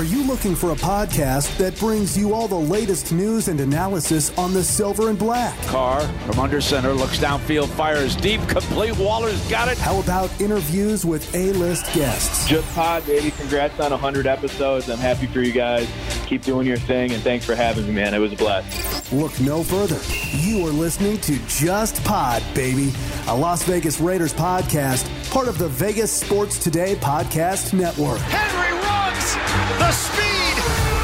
Are you looking for a podcast that brings you all the latest news and analysis on the silver and black? Carr from under center looks downfield, fires deep, complete. Waller's got it. How about interviews with A-list guests? Just Pod, baby. Congrats on 100 episodes. I'm happy for you guys. Keep doing your thing, and thanks for having me, man. It was a blast. Look no further. You are listening to Just Pod, baby, a Las Vegas Raiders podcast, part of the Vegas Sports Today podcast network. Henry runs the speed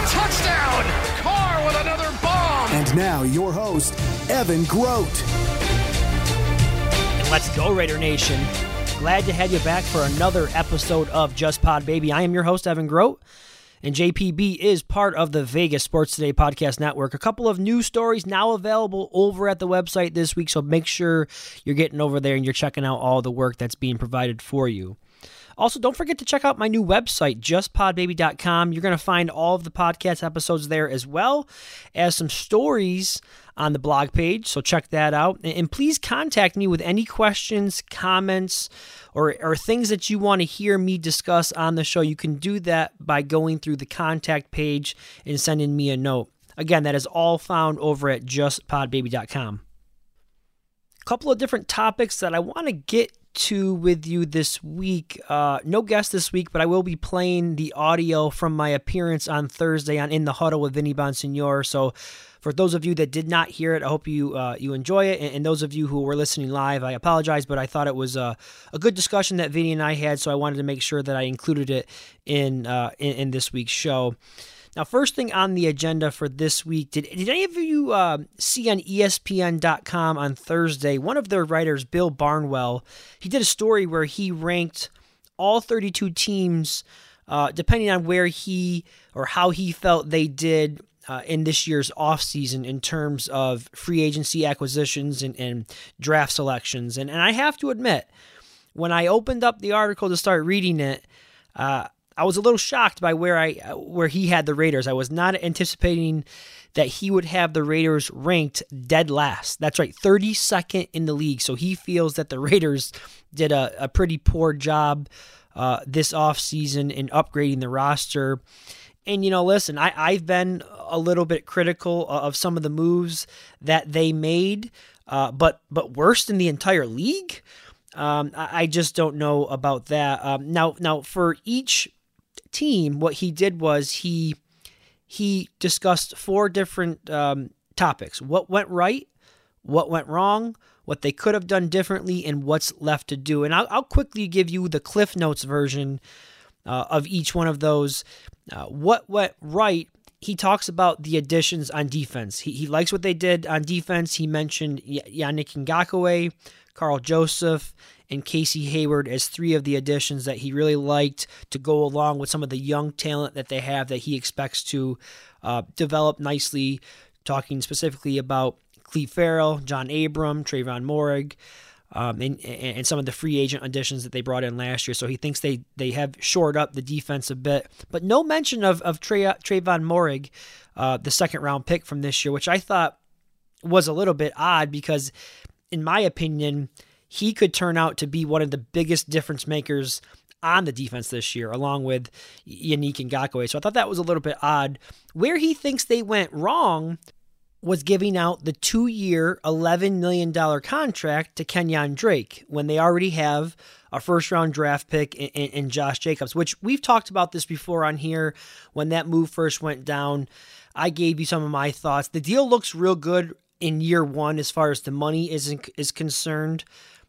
touchdown. Carr with another bomb. And now your host, Evan Grote. And let's go, Raider Nation. Glad to have you back for another episode of Just Pod Baby. I am your host, Evan Grote, and JPB is part of the Vegas Sports Today Podcast Network. A couple of new stories now available over at the website this week, so make sure you're getting over there and you're checking out all the work that's being provided for you. Also, don't forget to check out my new website, justpodbaby.com. You're going to find all of the podcast episodes there as well as some stories on the blog page. So check that out. And please contact me with any questions, comments, or, or things that you want to hear me discuss on the show. You can do that by going through the contact page and sending me a note. Again, that is all found over at justpodbaby.com. A couple of different topics that I want to get to with you this week. Uh, no guest this week, but I will be playing the audio from my appearance on Thursday on In the Huddle with Vinny Bonsignore. So, for those of you that did not hear it, I hope you uh, you enjoy it. And, and, those of you who were listening live, I apologize, but I thought it was a, a good discussion that Vinny and I had, so I wanted to make sure that I included it in uh, in, in this week's show. Now, first thing on the agenda for this week, did, did any of you uh, see on ESPN.com on Thursday, one of their writers, Bill Barnwell, he did a story where he ranked all 32 teams, uh, depending on where he or how he felt they did uh, in this year's offseason in terms of free agency acquisitions and, and draft selections. And, and I have to admit, when I opened up the article to start reading it, uh, I was a little shocked by where I where he had the Raiders. I was not anticipating that he would have the Raiders ranked dead last. That's right, 32nd in the league. So he feels that the Raiders did a, a pretty poor job uh, this offseason in upgrading the roster. And, you know, listen, I, I've been a little bit critical of some of the moves that they made, uh, but but worse than the entire league. Um, I, I, just don't know about that. Um, now, now for each team, what he did was he he discussed four different um, topics: what went right, what went wrong, what they could have done differently, and what's left to do. And I'll, I'll quickly give you the Cliff Notes version uh, of each one of those. Uh, what went right? He talks about the additions on defense. He, he likes what they did on defense. He mentioned Yannick Ngakoue, Karl Joseph, and Casey Hayward as three of the additions that he really liked to go along with some of the young talent that they have that he expects to uh, develop nicely. Talking specifically about Clelin Ferrell, John Abram, Trevon Moehrig. Um, and, and some of the free agent additions that they brought in last year. So he thinks they they have shored up the defense a bit, but no mention of of Trey, Trevon Moehrig, uh, the second round pick from this year, which I thought was a little bit odd because, in my opinion, he could turn out to be one of the biggest difference makers on the defense this year, along with Yannick Ngakoue. So I thought that was a little bit odd. Where he thinks they went wrong was giving out the two year, $11 million contract to Kenyan Drake when they already have a first round draft pick in, in, in, Josh Jacobs, which we've talked about this before on here when that move first went down. I gave you some of my thoughts. The deal looks real good in year one as far as the money is, is concerned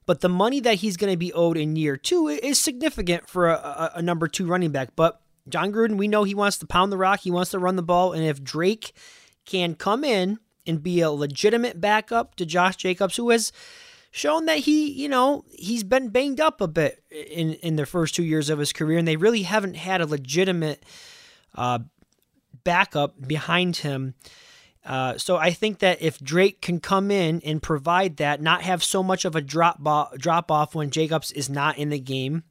but the money that he's going to be owed in year two is significant for a, a, number two running back. But Jon Gruden, we know he wants to pound the rock, he wants to run the ball, and if Drake can come in and be a legitimate backup to Josh Jacobs, who has shown that he, you know, he's been banged up a bit in in the first two years of his career, and they really haven't had a legitimate uh, backup behind him. Uh, so I think that if Drake can come in and provide that, not have so much of a drop bo- drop off when Jacobs is not in the game,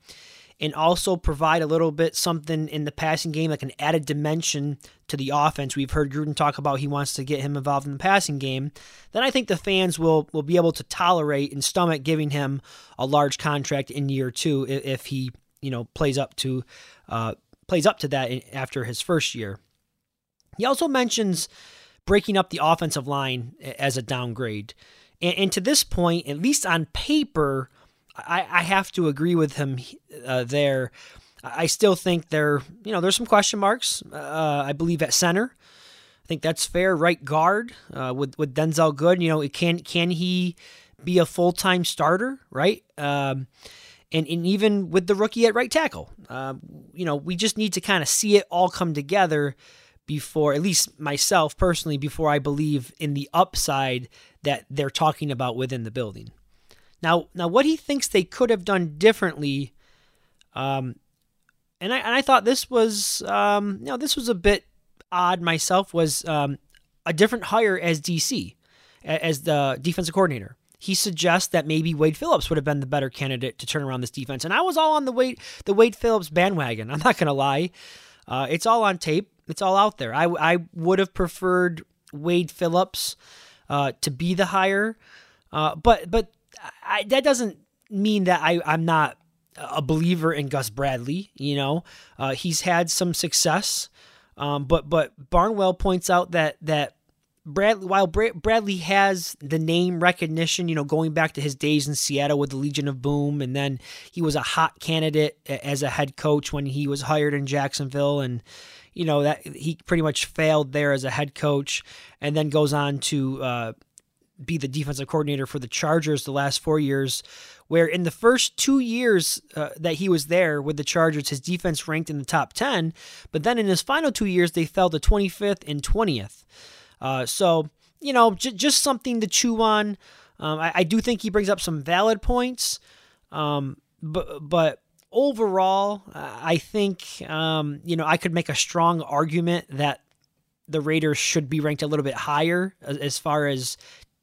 and also provide a little bit something in the passing game, like an added dimension to the offense. We've heard Gruden talk about he wants to get him involved in the passing game. Then I think the fans will will be able to tolerate and stomach giving him a large contract in year two if he you know plays up to uh, plays up to that after his first year. He also mentions breaking up the offensive line as a downgrade. And, and to this point, at least on paper, I, I have to agree with him uh, there. I still think there, you know, there's some question marks. Uh, I believe at center, I think that's fair. Right guard uh, with with Denzelle Good, you know, it can can he be a full time starter? Right, um, and and even with the rookie at right tackle, uh, you know, we just need to kind of see it all come together before, at least myself personally, before I believe in the upside that they're talking about within the building. Now, now what he thinks they could have done differently, um, and I and I thought this was, um, you know, this was a bit odd myself was um, a different hire as DC, as the defensive coordinator. He suggests that maybe Wade Phillips would have been the better candidate to turn around this defense, and I was all on the Wade the Wade Phillips bandwagon. I'm not gonna lie, uh, it's all on tape. It's all out there. I, I would have preferred Wade Phillips uh, to be the hire, uh, but but I, that doesn't mean that I, I'm not a believer in Gus Bradley. You know, uh, he's had some success, um, but but Barnwell points out that that Bradley, while Bradley has the name recognition, you know, going back to his days in Seattle with the Legion of Boom, and then he was a hot candidate as a head coach when he was hired in Jacksonville, and you know that he pretty much failed there as a head coach, and then goes on to uh, be the defensive coordinator for the Chargers the last four years. Where in the first two years uh, that he was there with the Chargers, his defense ranked in the top ten, but then in his final two years they fell to 25th and 20th. Uh, so you know, j- just something to chew on. Um, I-, I, do think he brings up some valid points, um, but but overall, I think um, you know I could make a strong argument that the Raiders should be ranked a little bit higher as far as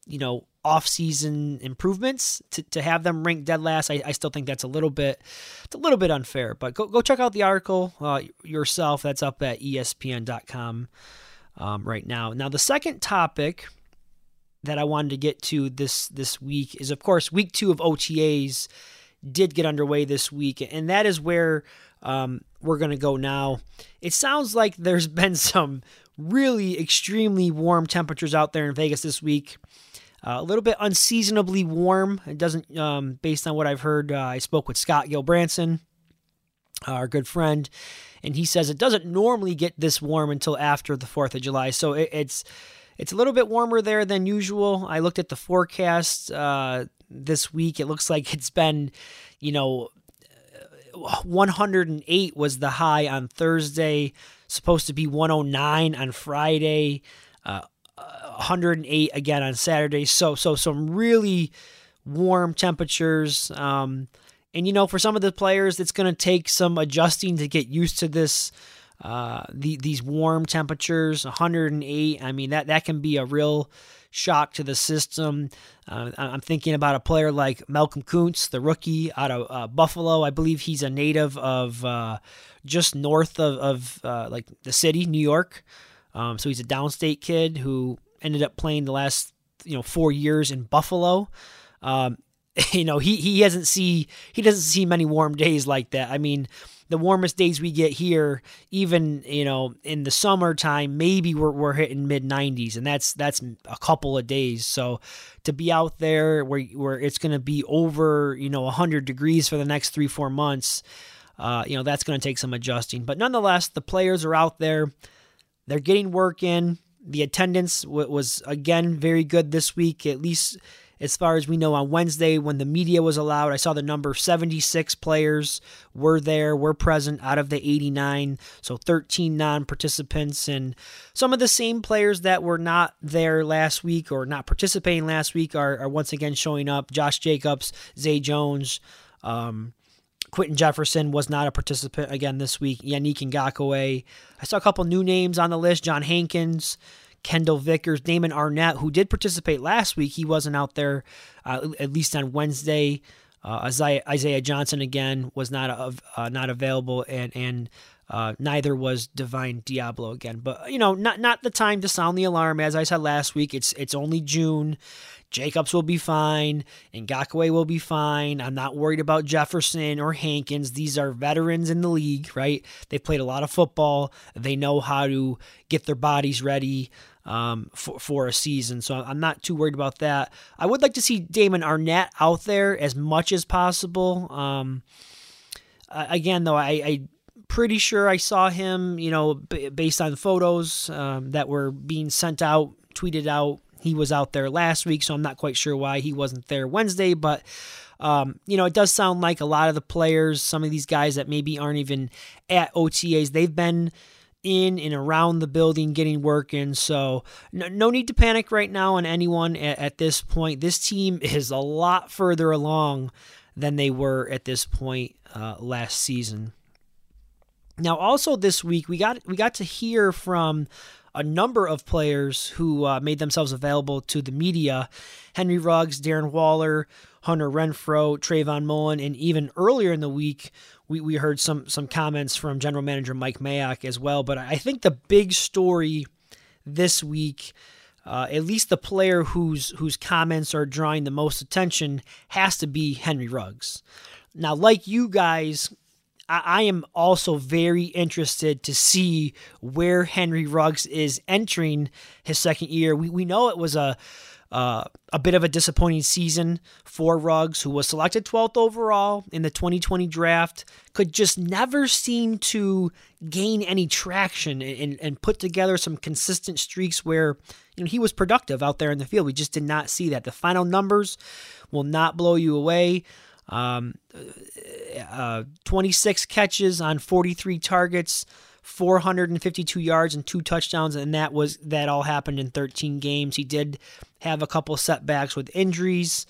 you know off-season improvements to, to have them ranked dead last. I, I still think that's a little bit it's a little bit unfair but go, go check out the article uh, yourself. That's up at espn.com um, right now. Now the second topic that i wanted to get to this this week is of course week two of otas did get underway this week, and that is where um, we're going to go now. It sounds like there's been some really extremely warm temperatures out there in Vegas this week. Uh, a little bit unseasonably warm. It doesn't, um, based on what I've heard. Uh, I spoke with Scott Gulbransen, our good friend, and he says it doesn't normally get this warm until after the Fourth of July. So it, it's it's a little bit warmer there than usual. I looked at the forecast. Uh, this week. It looks like it's been, you know, 108 was the high on Thursday, supposed to be 109 on Friday, uh, 108 again on Saturday. So, so some really warm temperatures. Um, and you know, for some of the players, it's going to take some adjusting to get used to this. Uh, the, these warm temperatures, 108. I mean, that that can be a real shock to the system. Uh, I'm thinking about a player like Malcolm Koonce, the rookie out of uh, Buffalo. I believe he's a native of uh, just north of, of uh, like the city, New York. Um, so he's a downstate kid who ended up playing the last you know four years in Buffalo. Um, you know he he hasn't see he doesn't see many warm days like that. I mean the warmest days we get here, even you know in the summertime, maybe we're, we're hitting mid 90s, and that's that's a couple of days. So to be out there where where it's going to be over you know 100 degrees for the next three four months, uh, you know that's going to take some adjusting. But nonetheless, the players are out there, they're getting work in. The attendance was again very good this week, at least as far as we know on Wednesday when the media was allowed. I saw the number 76 players were there, were present out of the 89, so 13 non participants. And some of the same players that were not there last week or not participating last week are, are once again showing up. Josh Jacobs, Zay Jones, um, Quinton Jefferson was not a participant again this week. Yannick Ngakoue. I saw a couple new names on the list. John Hankins, Kendall Vickers, Damon Arnette, who did participate last week. He wasn't out there, uh, at least on Wednesday. uh, Isaiah, Isaiah Johnson again was not uh, not available, and and uh, neither was Divine Deablo again. But you know, not not the time to sound the alarm. As I said last week, it's it's only June. Jacobs will be fine. and Ngakoue will be fine. I'm not worried about Jefferson or Hankins. These are veterans in the league, right? They've played a lot of football. They know how to get their bodies ready um, for, for a season. So I'm not too worried about that. I would like to see Damon Arnette out there as much as possible. Um, again, though, I, I pretty sure I saw him, you know, b- based on photos um, that were being sent out, tweeted out. He was out there last week, so I'm not quite sure why he wasn't there Wednesday, but. Um, you know, it does sound like a lot of the players, some of these guys that maybe aren't even at OTAs, they've been in and around the building getting work in. So no, no need to panic right now on anyone at, at, this point. This team is a lot further along than they were at this point uh, last season. Now, also this week we got we got to hear from a number of players who uh, made themselves available to the media: Henry Ruggs, Darren Waller, Hunter Renfrow, Trayvon Mullen, and even earlier in the week we, we heard some some comments from General Manager Mike Mayock as well. But I think the big story this week. Uh, at least the player whose whose comments are drawing the most attention has to be Henry Ruggs. Now, like you guys, I, I am also very interested to see where Henry Ruggs is entering his second year. We, we know it was a uh, a bit of a disappointing season for Ruggs, who was selected 12th overall in the 2020 draft, could just never seem to gain any traction and, and put together some consistent streaks where you know he was productive out there in the field. We just did not see that. The final numbers will not blow you away. Um, uh, 26 catches on 43 targets, 452 yards and two touchdowns, and that was that all happened in 13 games. He did have a couple setbacks with injuries,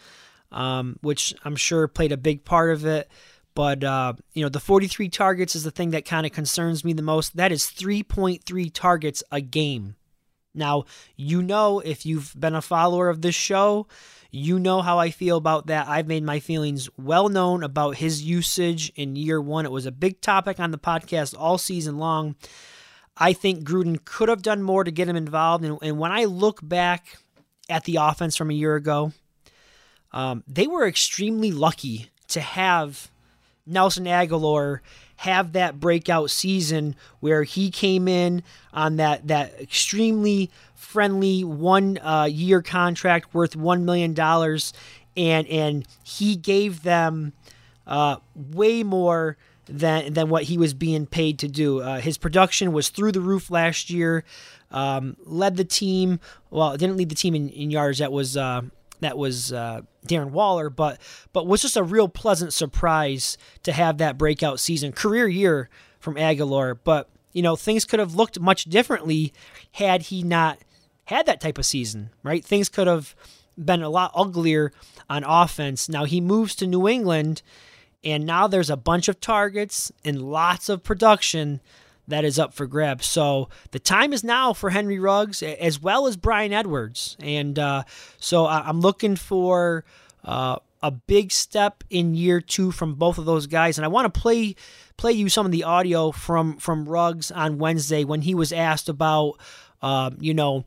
um, which I'm sure played a big part of it. But uh, you know, the 43 targets is the thing that kind of concerns me the most. That is 3.3 targets a game. Now, you know, if you've been a follower of this show, you know how I feel about that. I've made my feelings well known about his usage in year one. It was a big topic on the podcast all season long. I think Gruden could have done more to get him involved. And, and when I look back at the offense from a year ago, um, they were extremely lucky to have Nelson Agholor have that breakout season where he came in on that that extremely friendly one uh, year contract worth one million dollars, and and he gave them uh, way more than than what he was being paid to do. Uh, his production was through the roof last year. Um, led the team. Well, didn't lead the team in, in yards. That was uh, that was uh, Darren Waller, but but was just a real pleasant surprise to have that breakout season, career year from Agholor. But you know things could have looked much differently had he not had that type of season, right? Things could have been a lot uglier on offense. Now he moves to New England, and now there's a bunch of targets and lots of production that is up for grabs. So the time is now for Henry Ruggs as well as Bryan Edwards. And uh, so I'm looking for uh, a big step in year two from both of those guys. And I want to play play you some of the audio from from Ruggs on Wednesday when he was asked about, uh, you know,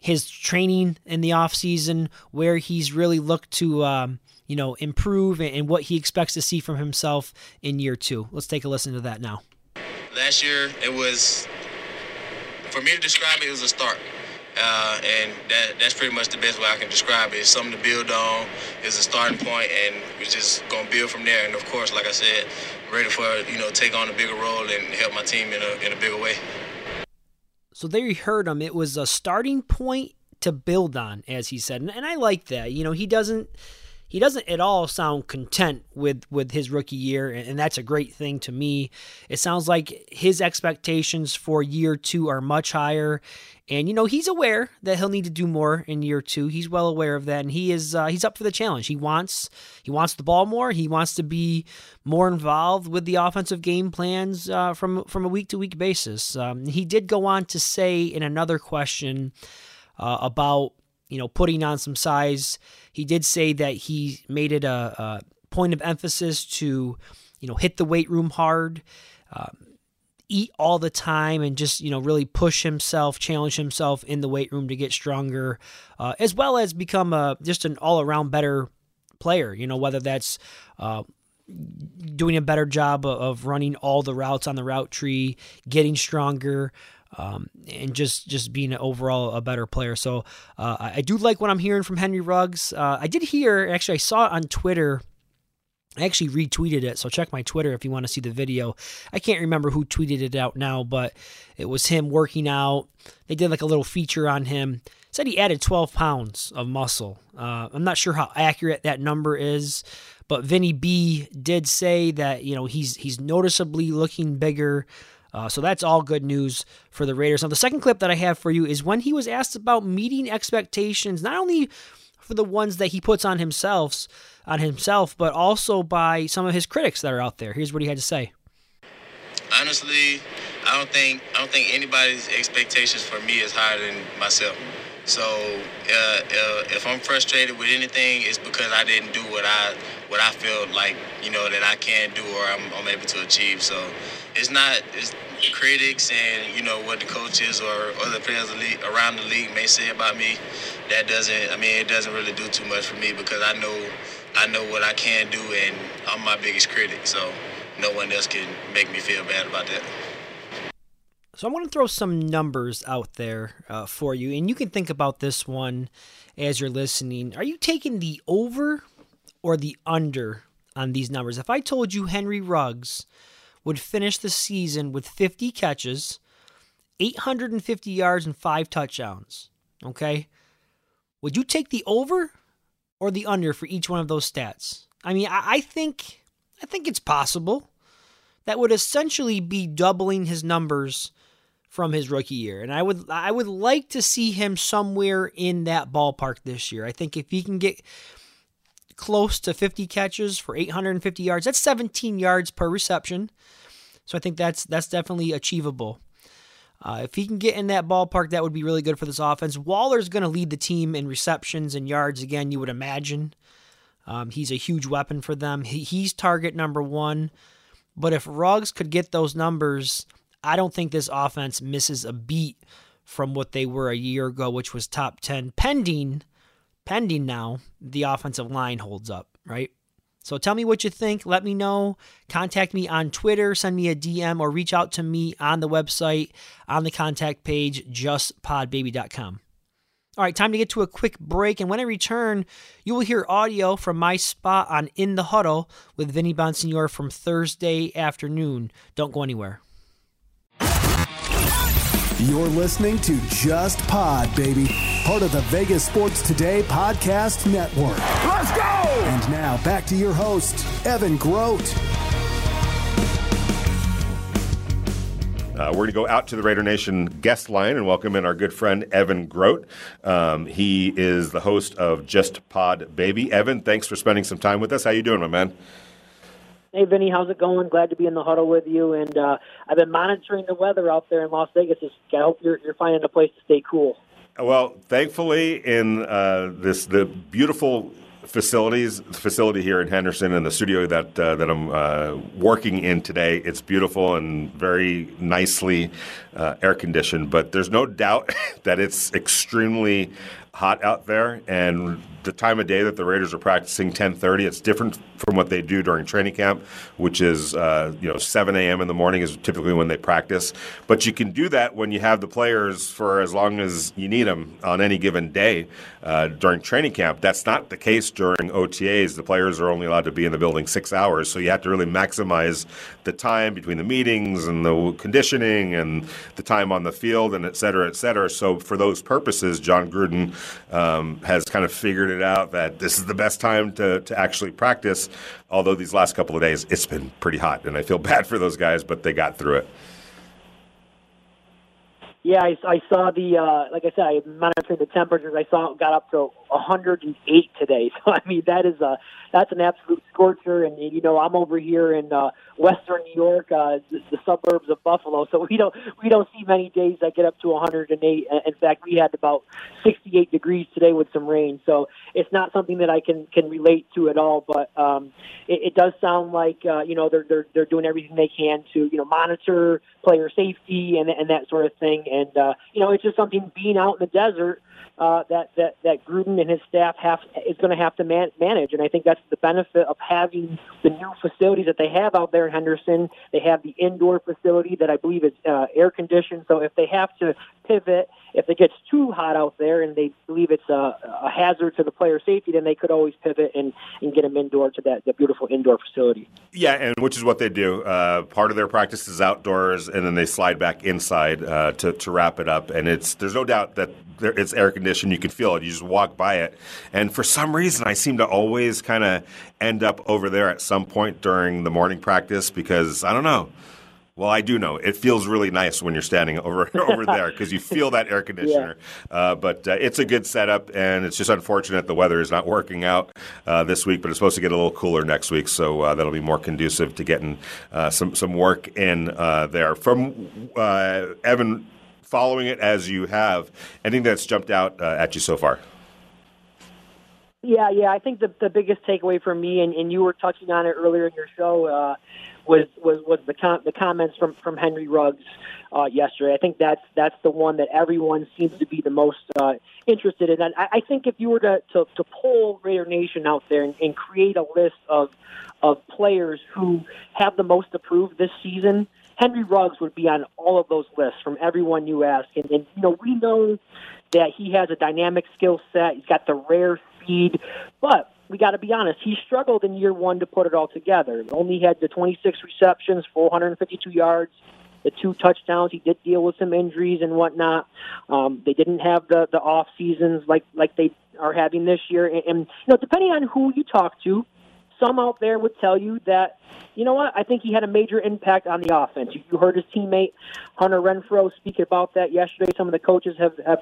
his training in the off season, where he's really looked to, um, you know, improve and what he expects to see from himself in year two. Let's take a listen to that now. Last year, it was, for me to describe it, it was a start. Uh, and that, that's pretty much the best way I can describe it. It's something to build on. It's a starting point, and we're just going to build from there. And of course, like I said, ready for, you know, take on a bigger role and help my team in a, in a bigger way. So there you heard him. It was a starting point to build on, as he said, and, and I like that. You know, he doesn't he doesn't at all sound content with with his rookie year and that's a great thing to me. It sounds like his expectations for year two are much higher and you know he's aware that he'll need to do more in year two. He's well aware of that and he is uh, he's up for the challenge. He wants he wants the ball more. He wants to be more involved with the offensive game plans uh, from from a week to week basis. Um, he did go on to say in another question uh, about you know, putting on some size. He did say that he made it a, a point of emphasis to, you know, hit the weight room hard, um, eat all the time, and just you know really push himself, challenge himself in the weight room to get stronger, uh, as well as become a just an all around better player. You know, whether that's uh, doing a better job of running all the routes on the route tree, getting stronger. Um, and just just being overall a better player. So uh, I do like what I'm hearing from Henry Ruggs. Uh, I did hear actually I saw it on Twitter. I actually retweeted it, so check my Twitter if you want to see the video. I can't remember who tweeted it out now, but it was him working out. They did like a little feature on him. Said he added 12 pounds of muscle. Uh, I'm not sure how accurate that number is. But Vinny B did say that you know he's he's noticeably looking bigger. Uh, so that's all good news for the Raiders. Now the second clip that I have for you is when he was asked about meeting expectations, not only for the ones that he puts on himself, on himself, but also by some of his critics that are out there. Here's what he had to say. Honestly, I don't think I don't think anybody's expectations for me is higher than myself. So uh, uh, if I'm frustrated with anything, it's because I didn't do what I what I feel like you know that I can do or I'm, I'm able to achieve. So it's not it's critics and you know what the coaches or other players around the league may say about me. That doesn't I mean it doesn't really do too much for me because I know I know what I can do and I'm my biggest critic. So no one else can make me feel bad about that. So I want to throw some numbers out there uh, for you, and you can think about this one as you're listening. Are you taking the over or the under on these numbers? If I told you Henry Ruggs would finish the season with 50 catches, 850 yards, and five touchdowns, okay, would you take the over or the under for each one of those stats? I mean, I, I think I think it's possible. That would essentially be doubling his numbers from his rookie year. And I would I would like to see him somewhere in that ballpark this year. I think if he can get close to 50 catches for 850 yards, that's 17 yards per reception. So I think that's that's definitely achievable. Uh, if he can get in that ballpark, that would be really good for this offense. Waller's going to lead the team in receptions and yards again, you would imagine. Um, he's a huge weapon for them. He, he's target number one. But if Ruggs could get those numbers, I don't think this offense misses a beat from what they were a year ago, which was top 10, pending, pending now, the offensive line holds up, right? So tell me what you think. Let me know. Contact me on Twitter, send me a DM, or reach out to me on the website on the contact page, justpodbaby.com. All right, time to get to a quick break. And when I return, you will hear audio from my spot on In the Huddle with Vinny Bonsignore from Thursday afternoon. Don't go anywhere. You're listening to Just Pod, baby. Part of the Vegas Sports Today Podcast Network. Let's go! And now back to your host, Evan Grote. Uh, we're going to go out to the Raider Nation guest line and welcome in our good friend Evan Grote. Um, he is the host of Just Pod Baby. Evan, thanks for spending some time with us. How you doing, my man? Hey, Vinny, how's it going? Glad to be in the huddle with you. And uh, I've been monitoring the weather out there in Las Vegas. I hope you're, you're finding a place to stay cool. Well, thankfully, in uh, this the beautiful facilities the facility here in Henderson and the studio that uh, that I'm uh, working in today. It's beautiful and very nicely uh, air conditioned, but there's no doubt that it's extremely hot out there and the time of day that the Raiders are practicing 10:30 it's different from what they do during training camp which is uh, you know 7 a.m. in the morning is typically when they practice. But you can do that when you have the players for as long as you need them on any given day uh, during training camp. That's not the case during OTAs the players are only allowed to be in the building six hours so you have to really maximize the time between the meetings and the conditioning and the time on the field and et cetera et cetera. So for those purposes Jon Gruden um, has kind of figured it out that this is the best time to, to actually practice. Although these last couple of days, it's been pretty hot, and I feel bad for those guys, but they got through it. Yeah, I, I saw the uh, like I said, I monitored the temperatures. I saw it got up to 108 today. So I mean, that is a that's an absolute scorcher. And you know, I'm over here in uh, Western New York, uh, the, the suburbs of Buffalo, so we don't we don't see many days that get up to 108. In fact, we had about 68 degrees today with some rain. So it's not something that I can can relate to at all. But um, it, it does sound like uh, you know they're they're they're doing everything they can to you know monitor player safety and and that sort of thing. And uh, you know, it's just something being out in the desert uh, that that that Gruden and his staff have is going to have to man- manage. And I think that's the benefit of having the new facilities that they have out there in Henderson. They have the indoor facility that I believe is uh, air conditioned. So if they have to pivot, if it gets too hot out there and they believe it's a, a hazard to the player safety, then they could always pivot and, and get them indoor to that, that beautiful indoor facility. Yeah, and which is what they do. Uh, part of their practice is outdoors, and then they slide back inside uh, to, to wrap it up. And it's there's no doubt that there, it's air conditioned. You can feel it. You just walk by it, and for some reason, I seem to always kind of end up over there at some point during the morning practice because I don't know. Well, I do know it feels really nice when you're standing over over there because you feel that air conditioner. Yeah. Uh, but uh, it's a good setup, and it's just unfortunate the weather is not working out uh, this week. But it's supposed to get a little cooler next week, so uh, that'll be more conducive to getting uh, some some work in uh, there. From Evan, following it as you have, anything that's jumped out at you so far? Yeah, yeah. I think the the biggest takeaway for me, and, and you were touching on it earlier in your show, uh, was was was the com- the comments from from Henry Ruggs uh, yesterday. I think that's that's the one that everyone seems to be the most uh, interested in. And I, I think if you were to, to to poll Raider Nation out there and, and create a list of of players who have the most approved this season, Henry Ruggs would be on all of those lists from everyone you ask. And, and you know, we know that he has a dynamic skill set. He's got the rare but we got to be honest. He struggled in year one to put it all together. Only had the 26 receptions, 452 yards, the two touchdowns. He did deal with some injuries and whatnot. Um, they didn't have the the off seasons like like they are having this year. And, and you know, depending on who you talk to, some out there would tell you that, you know what, I think he had a major impact on the offense. You heard his teammate Hunter Renfrow speak about that yesterday. Some of the coaches have, have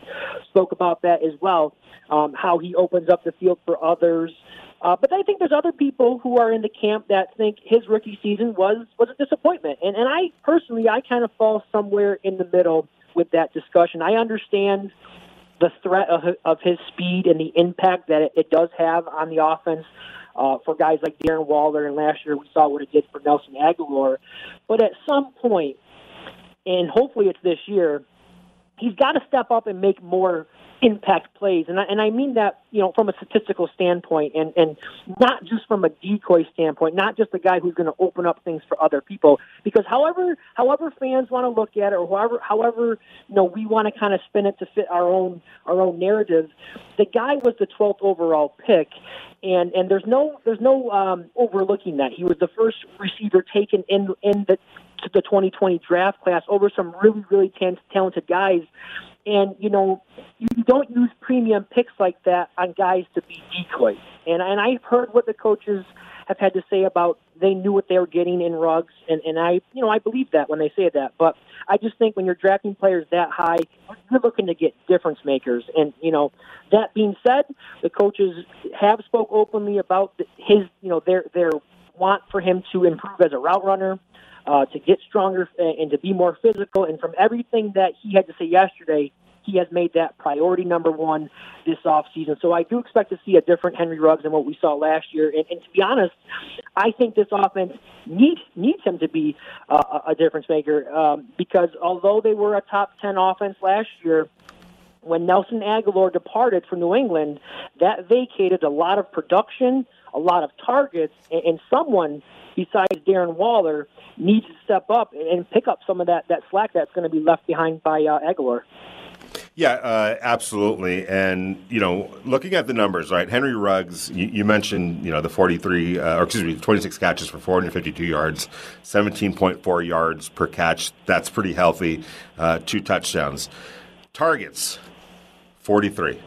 spoke about that as well, um, how he opens up the field for others. Uh, but I think there's other people who are in the camp that think his rookie season was was a disappointment, and and I personally I kind of fall somewhere in the middle with that discussion. I understand the threat of, of his speed and the impact that it, it does have on the offense uh, for guys like Darren Waller, and last year we saw what it did for Nelson Agholor. But at some point, and hopefully it's this year, he's got to step up and make more impact plays, and I, and I mean that you know from a statistical standpoint, and and not just from a decoy standpoint, not just a guy who's going to open up things for other people. Because however however fans want to look at it, or however however you know we want to kind of spin it to fit our own our own narrative, the guy was the 12th overall pick, and and there's no there's no um, overlooking that. He was the first receiver taken in in the the 2020 draft class over some really really t- talented guys and, you know, you don't use premium picks like that on guys to be decoys. And, and I've heard what the coaches have had to say about they knew what they were getting in Ruggs, and, and I, you know, I believe that when they say that. But I just think when you're drafting players that high, you're looking to get difference makers. And you know, that being said, the coaches have spoke openly about his, you know, their their want for him to improve as a route runner uh, to get stronger and to be more physical. And from everything that he had to say yesterday, he has made that priority number one this offseason. So I do expect to see a different Henry Ruggs than what we saw last year. And, and to be honest, I think this offense needs needs him to be uh, a difference maker um, because although they were a top ten offense last year, when Nelson Agholor departed from New England, that vacated a lot of production, a lot of targets, and someone besides Darren Waller, needs to step up and pick up some of that, that slack that's going to be left behind by uh, Agholor. Yeah, uh, absolutely. And, you know, looking at the numbers, right? Henry Ruggs, you, you mentioned, you know, the 43, uh, or excuse me, 26 catches for 452 yards, 17.4 yards per catch. That's pretty healthy. Uh, two touchdowns. Targets, 43.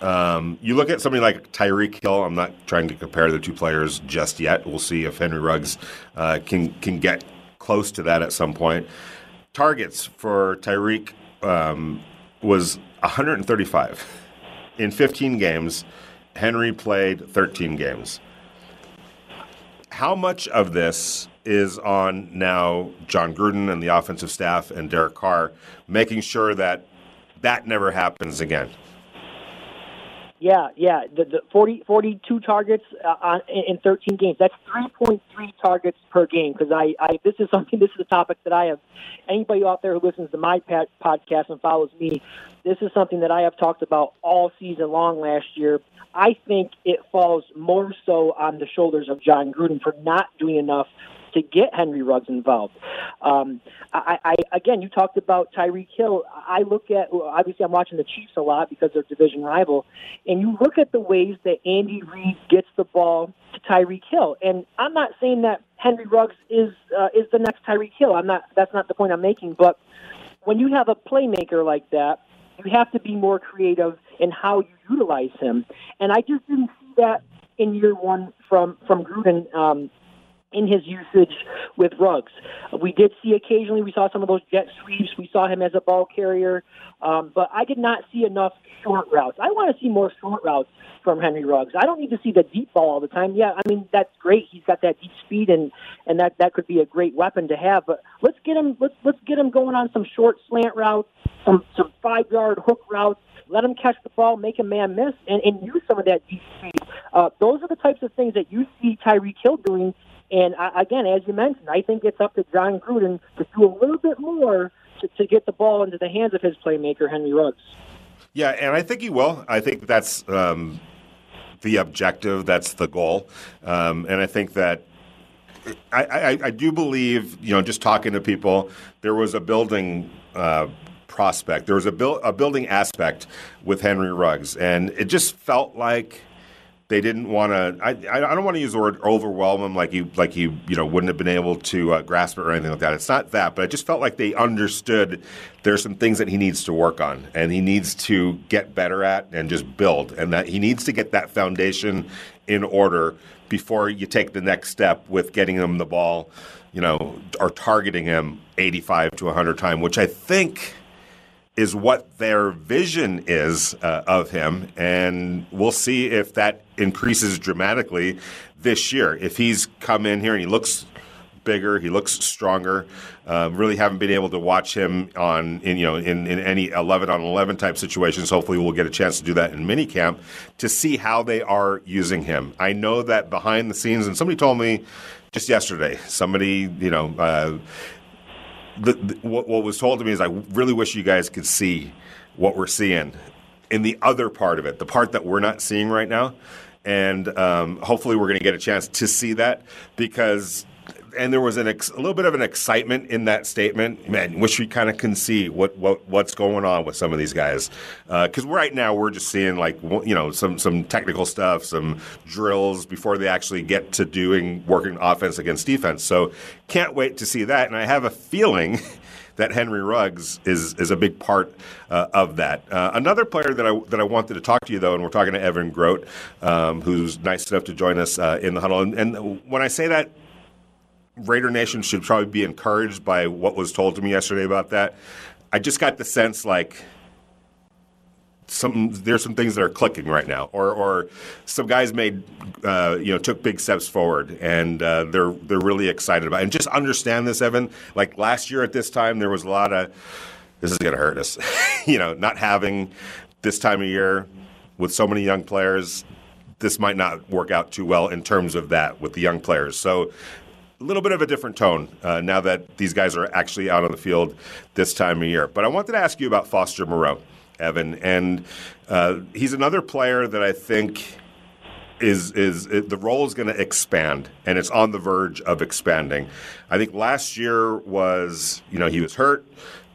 Um, you look at somebody like Tyreek Hill. I'm not trying to compare the two players just yet. We'll see if Henry Ruggs uh, can can get close to that at some point. Targets for Tyreek um, was 135 in 15 games. Henry played 13 games. How much of this is on now Jon Gruden and the offensive staff and Derek Carr making sure that that never happens again? Yeah, yeah. The, the 40, 42 targets uh, on, in 13 games. That's 3.3 targets per game. Because I, I, this is something. This is a topic that I have. Anybody out there who listens to my podcast and follows me, this is something that I have talked about all season long last year. I think it falls more so on the shoulders of Jon Gruden for not doing enough to get Henry Ruggs involved. Um, I, I again, you talked about Tyreek Hill. I look at obviously I'm watching the Chiefs a lot because they're division rival, and you look at the ways that Andy Reid gets the ball to Tyreek Hill. And I'm not saying that Henry Ruggs is uh, is the next Tyreek Hill. I'm not. That's not the point I'm making. But when you have a playmaker like that, you have to be more creative in how you utilize him. And I just didn't see that in year one from from Gruden. Um, in his usage with Ruggs. We did see occasionally, we saw some of those jet sweeps. We saw him as a ball carrier, um, but I did not see enough short routes. I want to see more short routes from Henry Ruggs. I don't need to see the deep ball all the time. Yeah, I mean that's great. He's got that deep speed, and and that that could be a great weapon to have. But let's get him let's let's get him going on some short slant routes, some some five yard hook routes let him catch the ball, make a man miss, and, and use some of that deep speed. Uh, those are the types of things that you see Tyreek Hill doing and I, again, as you mentioned, I think it's up to Jon Gruden to do a little bit more to, to get the ball into the hands of his playmaker, Henry Ruggs. Yeah, and I think he will. I think that's um, the objective. That's the goal. Um, and I think that I, I, I, do believe, you know, just talking to people, there was a building uh, prospect. There was a, a building aspect with Henry Ruggs, and it just felt like they didn't want to. I, I don't want to use the word overwhelm him like you like you you know wouldn't have been able to uh, grasp it or anything like that. It's not that, but I just felt like they understood there's some things that he needs to work on and he needs to get better at and just build, and that he needs to get that foundation in order before you take the next step with getting him the ball, you know, or targeting him 85 to 100 times, which I think is what their vision is uh, of him, and we'll see if that increases dramatically this year. If he's come in here and he looks bigger, he looks stronger. Uh, really haven't been able to watch him on in you know in, in any 11 on 11 type situations. Hopefully, we'll get a chance to do that in minicamp to see how they are using him. I know that behind the scenes, and somebody told me just yesterday, somebody you know. Uh, the, the, what, what was told to me is I really wish you guys could see what we're seeing in the other part of it, the part that we're not seeing right now. And um, hopefully, we're going to get a chance to see that because and there was an ex- a little bit of an excitement in that statement. Man, wish we kind of can see what, what what's going on with some of these guys, because uh, right now we're just seeing like you know some some technical stuff, some drills before they actually get to doing working offense against defense. So can't wait to see that, and I have a feeling. that Henry Ruggs is is a big part uh, of that. Uh, another player that I that I wanted to talk to you though, and we're talking to Evan Grote, um, who's nice enough to join us uh, in the huddle. And, and, when I say that, Raider Nation should probably be encouraged by what was told to me yesterday about that. I just got the sense like some there's some things that are clicking right now, or or some guys made uh, you know took big steps forward, and uh, they're they're really excited about. It. And just understand this, Evan. Like last year at this time, there was a lot of this is going to hurt us. you know, not having this time of year with so many young players. This might not work out too well in terms of that with the young players. So a little bit of a different tone uh, now that these guys are actually out on the field this time of year. But I wanted to ask you about Foster Moreau, Evan, and uh, he's another player that I think is is the role is going to expand, and it's on the verge of expanding. I think last year was you know he was hurt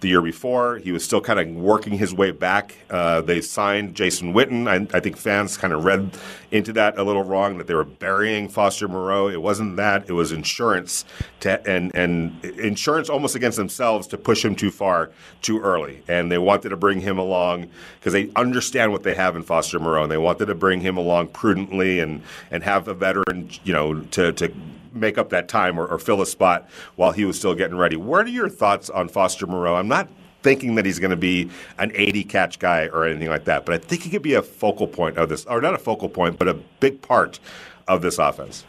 the year before. He was still kind of working his way back. Uh, they signed Jason Witten. I, I, think fans kind of read into that a little wrong that they were burying Foster Moreau. It wasn't that. It was insurance to, and and insurance almost against themselves to push him too far too early. And they wanted to bring him along because they understand what they have in Foster Moreau, and they wanted to bring him along prudently and and have a veteran, you know, to to make up that time or, or, fill a spot while he was still getting ready. What are your thoughts on Foster Moreau? I'm not thinking that he's going to be an 80 catch guy or anything like that, but I think he could be a focal point of this, or not a focal point, but a big part of this offense.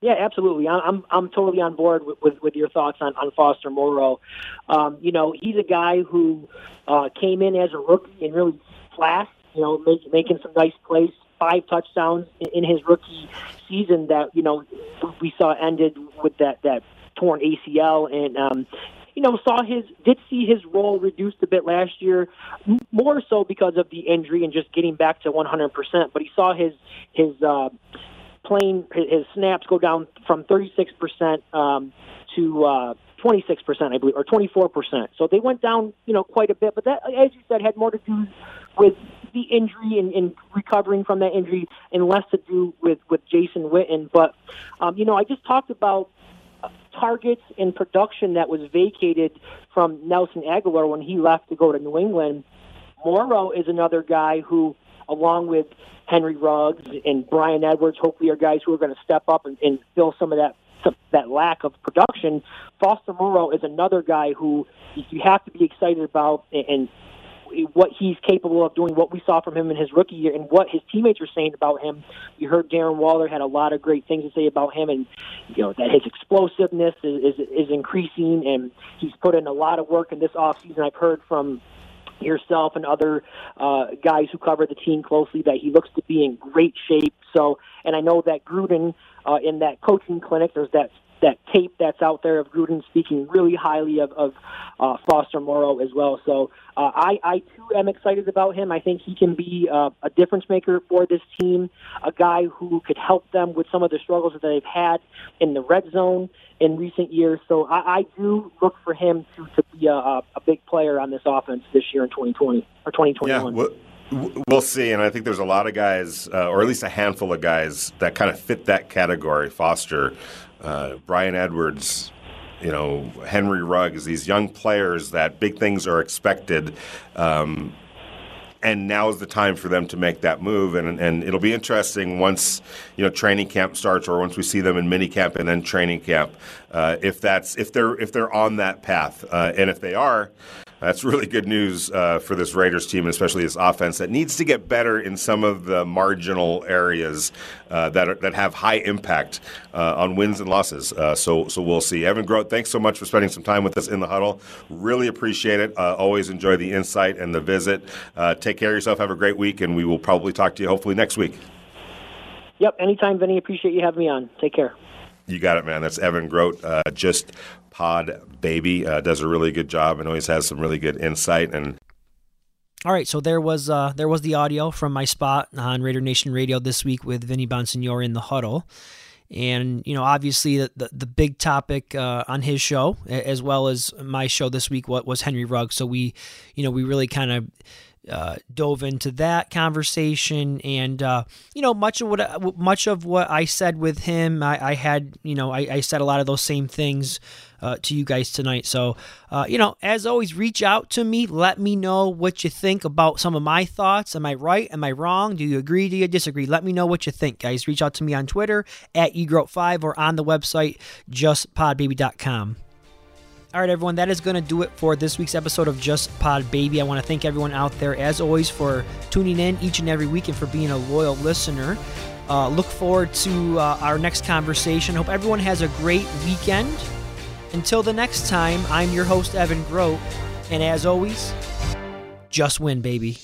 Yeah, absolutely. I'm I'm totally on board with, with, with your thoughts on, on Foster Moreau. Um, you know, he's a guy who uh, came in as a rookie and really flashed. You know, make, making some nice plays, five touchdowns in, in his rookie season that you know we saw ended with that that torn ACL and um, you know, saw his did see his role reduced a bit last year, more so because of the injury and just getting back to 100%. But he saw his his uh, playing his snaps go down from 36% um, to uh, 26%, I believe, or 24%. So they went down, you know, quite a bit. But that, as you said, had more to do with the injury and, and recovering from that injury, and less to do with with Jason Witten. But um, you know, I just talked about targets in production that was vacated from Nelson Agholor when he left to go to New England. Moreau is another guy who, along with Henry Ruggs and Bryan Edwards, hopefully are guys who are going to step up and, and fill some of that that lack of production. Foster Moreau is another guy who you have to be excited about and what he's capable of doing, what we saw from him in his rookie year, and what his teammates are saying about him. You heard Darren Waller had a lot of great things to say about him, and you know that his explosiveness is is, is increasing, and he's put in a lot of work in this offseason. I've heard from yourself and other uh, guys who cover the team closely that he looks to be in great shape. So, and I know that Gruden uh, in that coaching clinic, there's that that tape that's out there of Gruden speaking really highly of, of uh, Foster Moreau as well. So uh, I, I too am excited about him. I think he can be uh, a difference maker for this team, a guy who could help them with some of the struggles that they've had in the red zone in recent years. So I, I do look for him to, to be a, a big player on this offense this year in 2020 or 2021. Yeah, well- We'll see, and I think there's a lot of guys, uh, or at least a handful of guys, that kind of fit that category. Foster, uh, Bryan Edwards, you know, Henry Ruggs, these young players that big things are expected. Um, and now is the time for them to make that move. And, and it'll be interesting once you know training camp starts, or once we see them in mini camp and then training camp, uh, if that's if they're if they're on that path, uh, and if they are, that's really good news uh, for this Raiders team, especially this offense that needs to get better in some of the marginal areas uh, that are, that have high impact uh, on wins and losses. Uh, so so we'll see. Evan Grote, thanks so much for spending some time with us in the huddle. Really appreciate it. Uh, always enjoy the insight and the visit. Uh, take care of yourself. Have a great week, and we will probably talk to you hopefully next week. Yep, anytime, Vinny. Appreciate you having me on. Take care. You got it, man. That's Evan Grote. just Pod Baby uh, does a really good job and always has some really good insight and. All right, so there was uh, there was the audio from my spot on Raider Nation Radio this week with Vinny Bonsignore in the huddle, and you know obviously the the, the big topic uh, on his show as well as my show this week what was Henry Rugg. So we you know we really kind of uh, dove into that conversation, and uh, you know much of what much of what I said with him, I, I had you know I, I, said a lot of those same things uh, to you guys tonight. So uh, you know, as always, reach out to me, let me know what you think about some of my thoughts. Am I right? Am I wrong? Do you agree? Do you disagree? Let me know what you think, guys. Reach out to me on Twitter at egroat5 or on the website justpodbaby.com. All right, everyone, that is going to do it for this week's episode of Just Pod Baby. I want to thank everyone out there, as always, for tuning in each and every week and for being a loyal listener. Uh, look forward to uh, our next conversation. Hope everyone has a great weekend. Until the next time, I'm your host, Evan Grote, and as always, just win, baby.